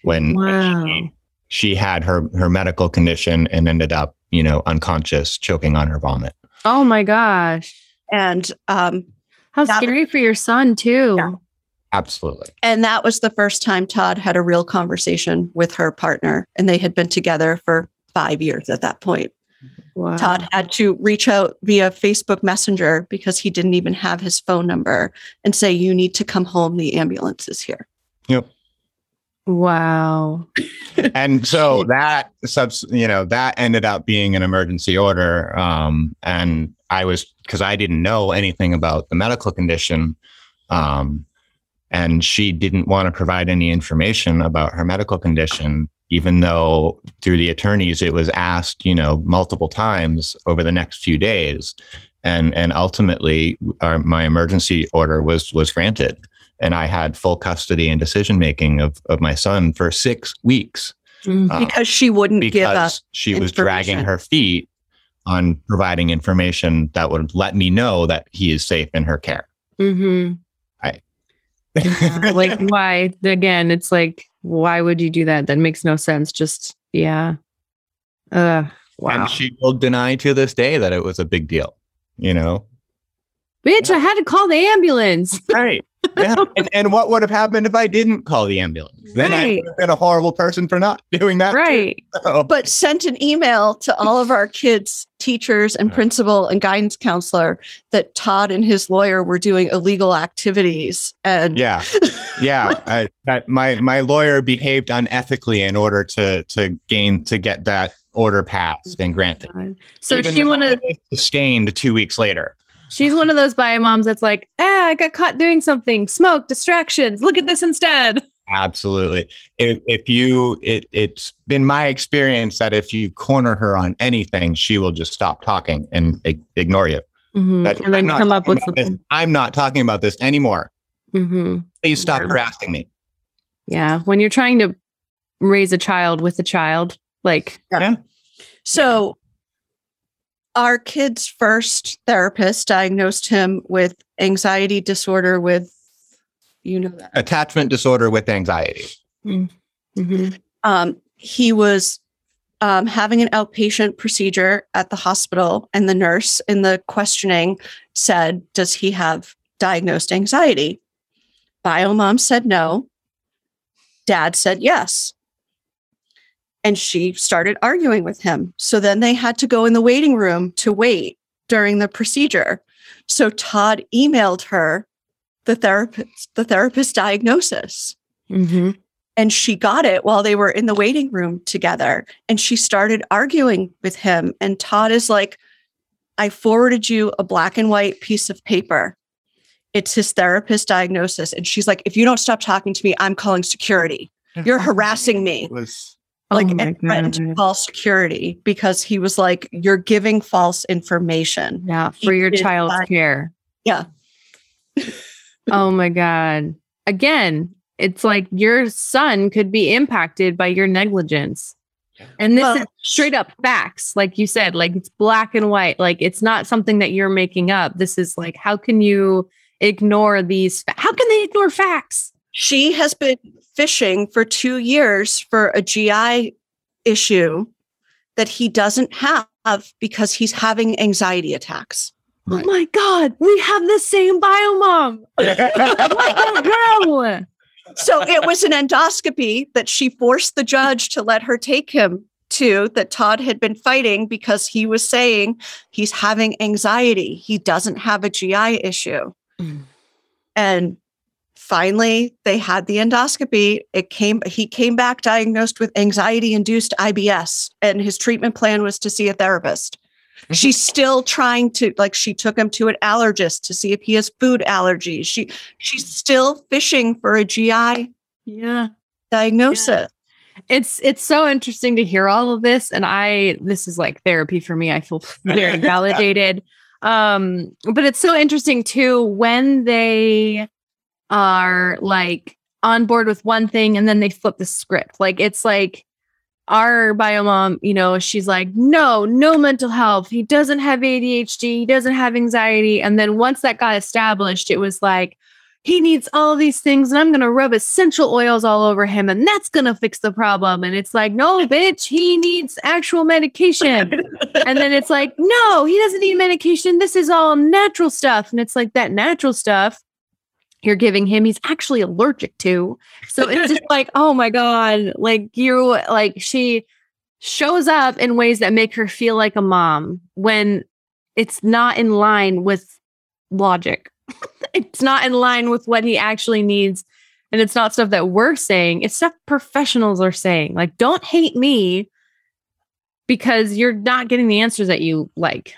when wow. she, she had her her medical condition and ended up, you know, unconscious, choking on her vomit. Oh my gosh. And um, How That- scary for your son, too. Yeah. Absolutely. and that was the first time Todd had a real conversation with her partner. And they had been together for five years at that point. Wow. Todd had to reach out via Facebook Messenger because he didn't even have his phone number and say, You need to come home. The ambulance is here. Yep. Wow. and so that subs you know that ended up being an emergency order um and i was because i didn't know anything about the medical condition um and she didn't want to provide any information about her medical condition even though through the attorneys it was asked you know multiple times over the next few days and and ultimately our, my emergency order was was granted and i had full custody and decision making of of my son for 6 weeks Mhm. uh, Because she wouldn't give because us. she was dragging her feet on providing information that would let me know that he is safe in her care. Mhm. Yeah, like, why? Again, it's like, why would you do that? That makes no sense. Just, yeah. Uh, wow. And she will deny to this day that it was a big deal. You know, Bitch, I had to call the ambulance. right? Yeah. and, and what would have happened if I didn't call the ambulance? Then I Right. would have been a horrible person for not doing that. right. So- But sent an email to all of our kids, teachers, and principal and guidance counselor that Todd and his lawyer were doing illegal activities. And yeah yeah I, that my my lawyer behaved unethically in order to to gain to get that order passed and granted So Even she wanted one of sustained two weeks later she's one of those bio moms that's like, ah, I got caught doing something. Smoke, distractions. Look at this instead. absolutely if, if you it it's been my experience that if you corner her on anything she will just stop talking and ig- ignore you Mhm. That- And then I'm come up with about this- something. i'm not talking about this anymore hmm please stop Yeah. harassing me Yeah. When you're trying to raise a child with a child, like, yeah so our kid's first therapist diagnosed him with anxiety disorder with, you know that. attachment disorder with anxiety mhm. um, he was um, having an outpatient procedure at the hospital, and the nurse in the questioning said, Does he have diagnosed anxiety? Bio mom said no. Dad said yes. And she started arguing with him. So then they had to go in the waiting room to wait during the procedure. So Todd emailed her the therapist the therapist diagnosis. Mm-hmm. And she got it while they were in the waiting room together. And she started arguing with him. And Todd is like, I forwarded you a black and white piece of paper. It's his therapist diagnosis. And she's like, if you don't stop talking to me, I'm calling security. You're harassing me. It was Like, oh and threatened to God. call security because he was like, you're giving false information. Yeah, for He your did child's not- care. Yeah. oh my God. Again, it's like your son could be impacted by your negligence. And this Well- is straight up facts. Like you said, like it's black and white. Like it's not something that you're making up. This is like, how can you ignore these? Fa- how can they ignore facts? She has been fishing for two years for a GI issue that he doesn't have because he's having anxiety attacks. Right. Oh my God, we have the same biomom. What the girl? So it was an endoscopy that she forced the judge to let her take him to that Todd had been fighting because he was saying he's having anxiety. He doesn't have a GI issue. Mm. And finally they had the endoscopy. It came he came back diagnosed with anxiety induced IBS and his treatment plan was to see a therapist. She's still trying to like she took him to an allergist to see if he has food allergies. She she's still fishing for a GI Yeah. diagnosis. it's it's so interesting to hear all of this and i this is like therapy for me i feel very validated um but it's so interesting too when they are like on board with one thing and then they flip the script like it's like our bio mom you know she's like no no mental health he doesn't have adhd he doesn't have anxiety and then once that got established it was like he needs all these things and I'm going to rub essential oils all over him and that's going to fix the problem. And it's like, no, bitch, he needs actual medication. and then it's like, no, he doesn't need medication. This is all natural stuff. And it's like that natural stuff you're giving him, he's actually allergic to. So it's just like, oh my God, like you, like she shows up in ways that make her feel like a mom when it's not in line with logic. It's not in line with what he actually needs and it's not stuff that we're saying it's stuff professionals are saying. Like don't hate me because you're not getting the answers that you like.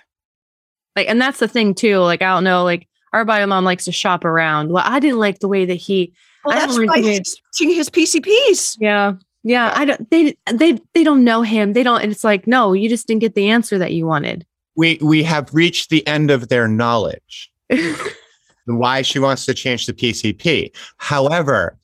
Like and that's the thing too like i don't know like our bio mom likes to shop around well i didn't like the way that he Well, I that's don't why really- he's switching his PCPs. yeah yeah i don't they they they don't know him they don't and it's like no you just didn't get the answer that you wanted we we have reached the end of their knowledge. why she wants to change the PCP. However,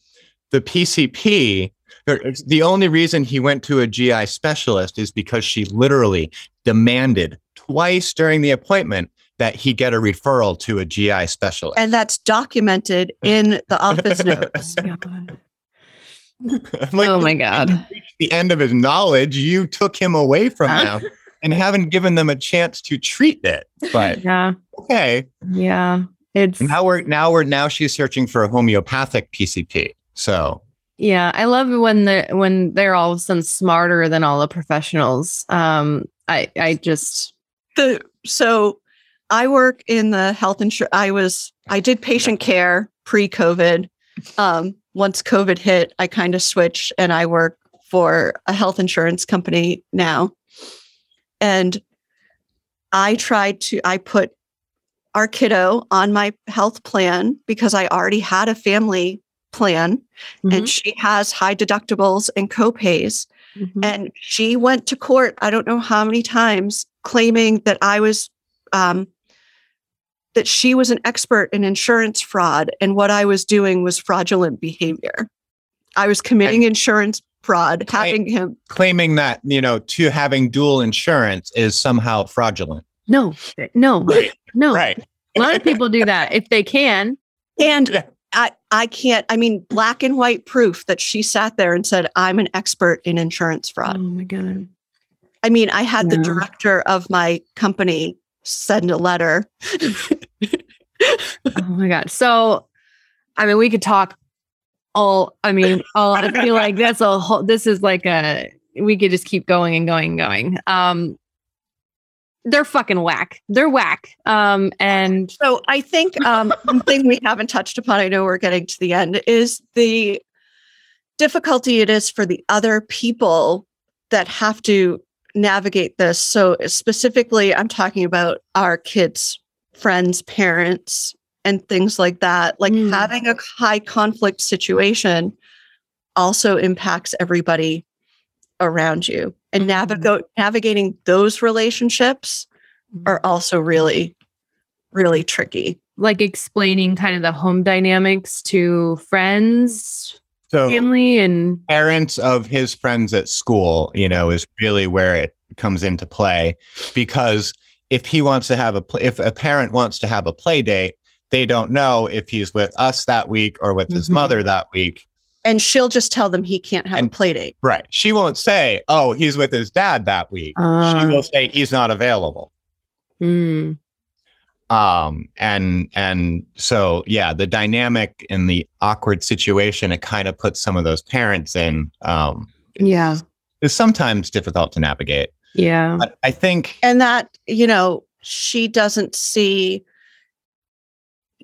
the PCP, the er, er, the only reason he went to a GI specialist is because she literally demanded twice during the appointment that he get a referral to a GI specialist. And that's documented in the office notes. I'm like, oh my god the end of his knowledge, you took him away from them and haven't given them a chance to treat it. But yeah okay. yeah it's Now we're now we're now she's searching for a homeopathic PCP. So Yeah, I love it when the when they're all of a sudden smarter than all the professionals. Um, I I just The so I work in the health insurance. I was I did patient care pre-COVID. Um, once COVID hit, I kind of switched and I work for a health insurance company now. And I tried to I put our kiddo on my health plan because I already had a family plan and she has high deductibles and copays. Mhm. And she went to court, I don't know how many times, claiming that I was, um, that she was an expert in insurance fraud. And what I was doing was fraudulent behavior. I was committing insurance fraud, having him. claiming that, you know, to having dual insurance is somehow fraudulent. no, no, no. Right. A lot of people do that if they can. And I, I can't, I mean, black and white proof that she sat there and said, I'm an expert in insurance fraud. Oh my god. I mean, I had the director of my company send a letter. Oh my god. So, I mean, we could talk all. I mean, all. I feel like that's a whole. This is like a. We could just keep going and going and going. Um, they're fucking whack. They're whack. Um, and So I think um, one thing we haven't touched upon, I know we're getting to the end, is the difficulty it is for the other people that have to navigate this. So specifically, I'm talking about our kids, friends, parents, and things like that. Like Mm. having a high conflict situation also impacts everybody around you. And Mhm. navigate navigating those relationships are also really, really tricky. like explaining kind of the home dynamics to friends, So family, and parents of his friends at school, you know, is really where it comes into play because if he wants to have a pl- if a parent wants to have a play date, they don't know if he's with us that week or with his Mhm. mother that week. And she'll just tell them he can't have And- a play date. Right. She won't say, "Oh, he's with his dad that week." she Ah. will say he's not available. Mm. Um and and so yeah the dynamic in the awkward situation it kind of puts some of those parents in um yeah, is sometimes difficult to navigate. Yeah, but i think And that, you know, she doesn't see,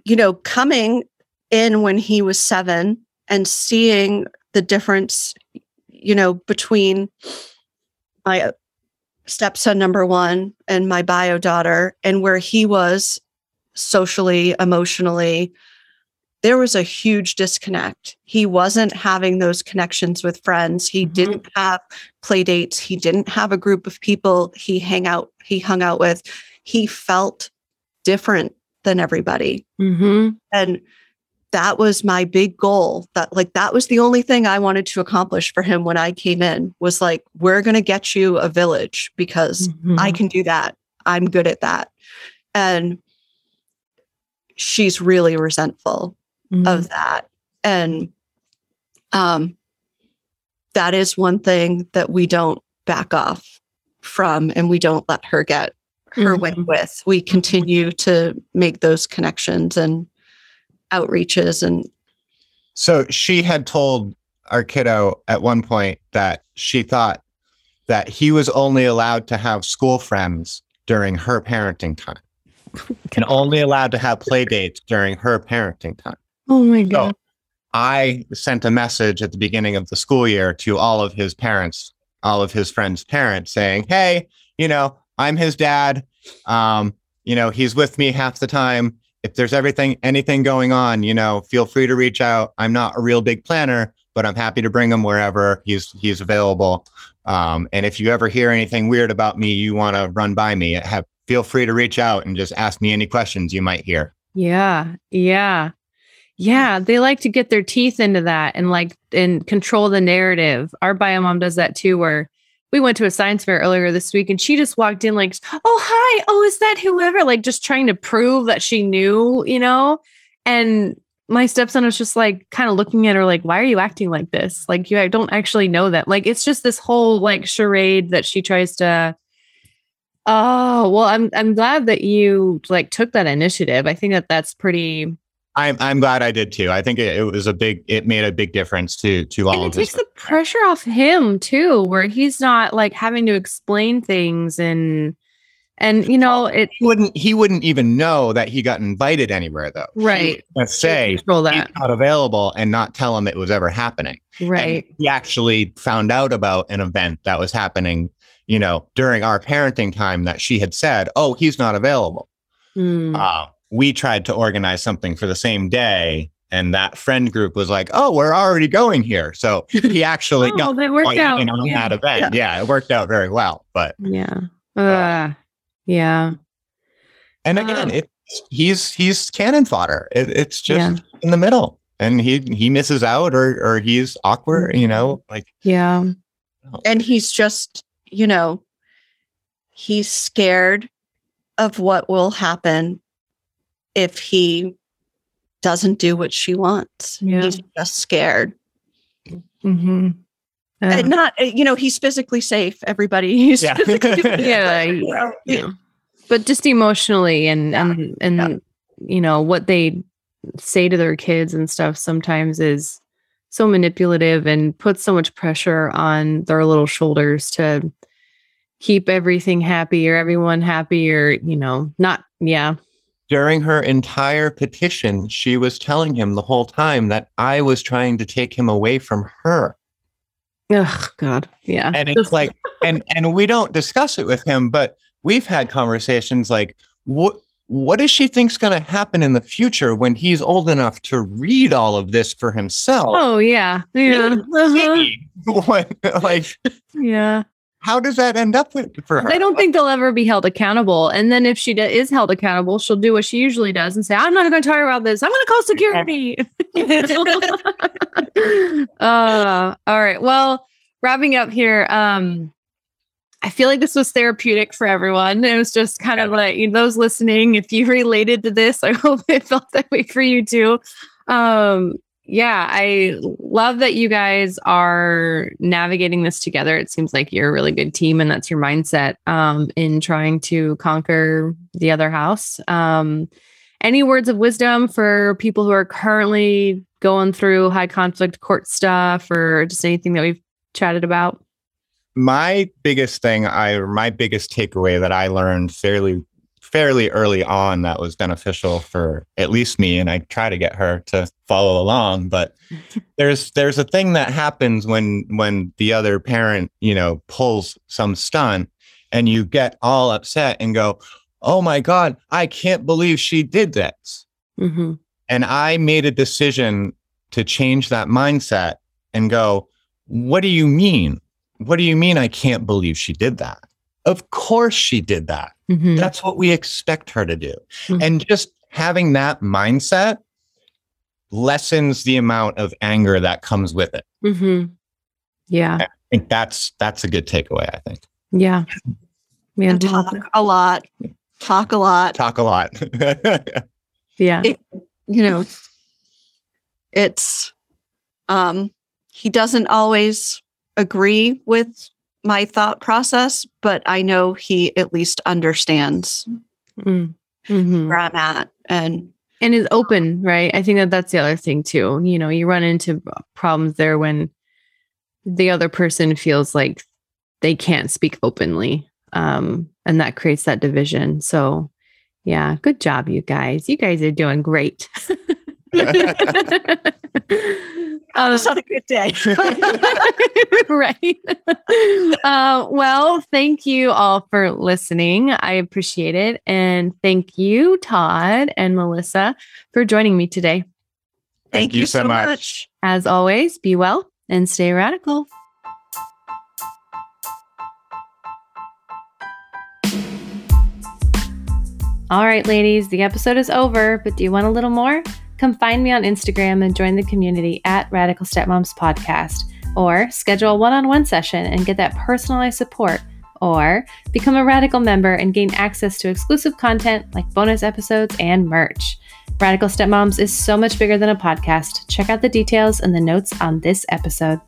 you know, coming in when he was seven and seeing the difference, you know, between my stepson number one and my bio daughter and where he was socially, emotionally. There was a huge disconnect. He wasn't having those connections with friends. He Mhm. didn't have play dates. He didn't have a group of people he hang out he hung out with. He felt different than everybody. mm-hmm. And that was my big goal. That like that was the only thing I wanted to accomplish for him when I came in was like we're going to get you a village because Mm-hmm. I can do that. I'm good at that. And she's really resentful Mm-hmm. of that. And um that is one thing that we don't back off from and we don't let her get her way Mhm. with. We continue to make those connections and outreaches and so she had told our kiddo at one point that she thought that he was only allowed to have school friends during her parenting time and only allowed to have play dates during her parenting time oh my So god. I sent a message at the beginning of the school year to all of his parents, all of his friends' parents, saying, Hey, you know, I'm his dad. Um, you know, he's with me half the time. If there's everything, anything going on, you know, feel free to reach out. I'm not a real big planner, but I'm happy to bring him wherever he's he's available. Um, and if you ever hear anything weird about me, you want to run by me, have feel free to reach out and just ask me any questions you might hear. Yeah, yeah. Yeah, they like to get their teeth into that and like and control the narrative. Our bio mom does that too, where we went to a science fair earlier this week and she just walked in like, oh hi, oh, is that whoever? Like just trying to prove that she knew, you know? And my stepson was just like kind of looking at her like, why are you acting like this? Like you don't actually know that. Like it's just this whole like charade that she tries to Oh, well, I'm I'm glad that you like took that initiative. I think that that's pretty I'm I'm glad I did too. I think it, it was a big it made a big difference to to all and it of his takes the pressure off him too, where he's not like having to explain things and and you know it he wouldn't he wouldn't even know that he got invited anywhere though. right Let's say that not available and not tell him it was ever happening. right And he actually found out about an event that was happening, you know, during our parenting time that she had said, "Oh, he's not available." Mm. Uh, we tried to organize something for the same day, and that friend group was like, "Oh, we're already going here." So he actually oh, got that worked quite out on yeah. that event. Yeah. it worked out very well. But yeah uh, yeah and again, Uh. it he's he's cannon fodder. It, it's just Yeah. in the middle, and he he misses out or or he's awkward. You know, like yeah and he's just, you know, he's scared of what will happen if he doesn't do what she wants. Yeah. He's just scared. hmm And not, uh, you know, he's physically safe. Everybody, he's Yeah. physically yeah, yeah. but just emotionally and Yeah. and and Yeah. you know what they say to their kids and stuff sometimes is so manipulative and puts so much pressure on their little shoulders to keep everything happy or everyone happy or you know not yeah During her entire petition, she was telling him the whole time that I was trying to take him away from her. oh god. Yeah. And it's like and and we don't discuss it with him but we've had conversations like what what does she think's going to happen in the future when he's old enough to read all of this for himself? Oh yeah. Yeah. Uh-huh. What- like yeah how does that end up with, for her They don't think they'll ever be held accountable. And then if she do- is held accountable, she'll do what she usually does and say, I'm not going to talk about this. I'm going to call security. uh, all right. Well, wrapping up here. Um, I feel like this was therapeutic for everyone. It was just kind of like you know, those listening, if you related to this, I hope it felt that way for you too. Um, yeah, I love that you guys are navigating this together. It seems like you're a really good team, and that's your mindset um, in trying to conquer the other house. Um, any words of wisdom for people who are currently going through high conflict court stuff, or just anything that we've chatted about? my biggest thing i my biggest takeaway that i learned fairly fairly early on that was beneficial for at least me and i try to get her to follow along but there's there's a thing that happens when when the other parent you know pulls some stunt and you get all upset and go oh my god i can't believe she did this Mm-hmm. and I made a decision to change that mindset and go, what do you mean? What do you mean I can't believe she did that? Of course she did that. Mm-hmm. That's what we expect her to do. Mhm. And just having that mindset lessens the amount of anger that comes with it. Mm-hmm. Yeah. I think that's that's a good takeaway, I think. Yeah. Yeah. and talk a lot. Talk a lot. Talk a lot. Yeah. It- You know, it's um he doesn't always agree with my thought process, but I know he at least understands Mm. Mhm. where I'm at. And and is open, right? I think that that's the other thing too. You know, you run into problems there when the other person feels like they can't speak openly, um, and that creates that division. So, yeah, good job, you guys. You guys are doing great. Um, it's not a good day. right. Uh, well, thank you all for listening. I appreciate it. And thank you, Todd and Melissa, for joining me today. Thank you so much. As always, be well and stay radical. All right, ladies, the episode is over, but do you want a little more? Come find me on Instagram and join the community at Radical Stepmoms Podcast, or schedule a one on one session and get that personalized support, or become a Radical member and gain access to exclusive content like bonus episodes and merch. Radical Stepmoms is so much bigger than a podcast. Check out the details in the notes on this episode.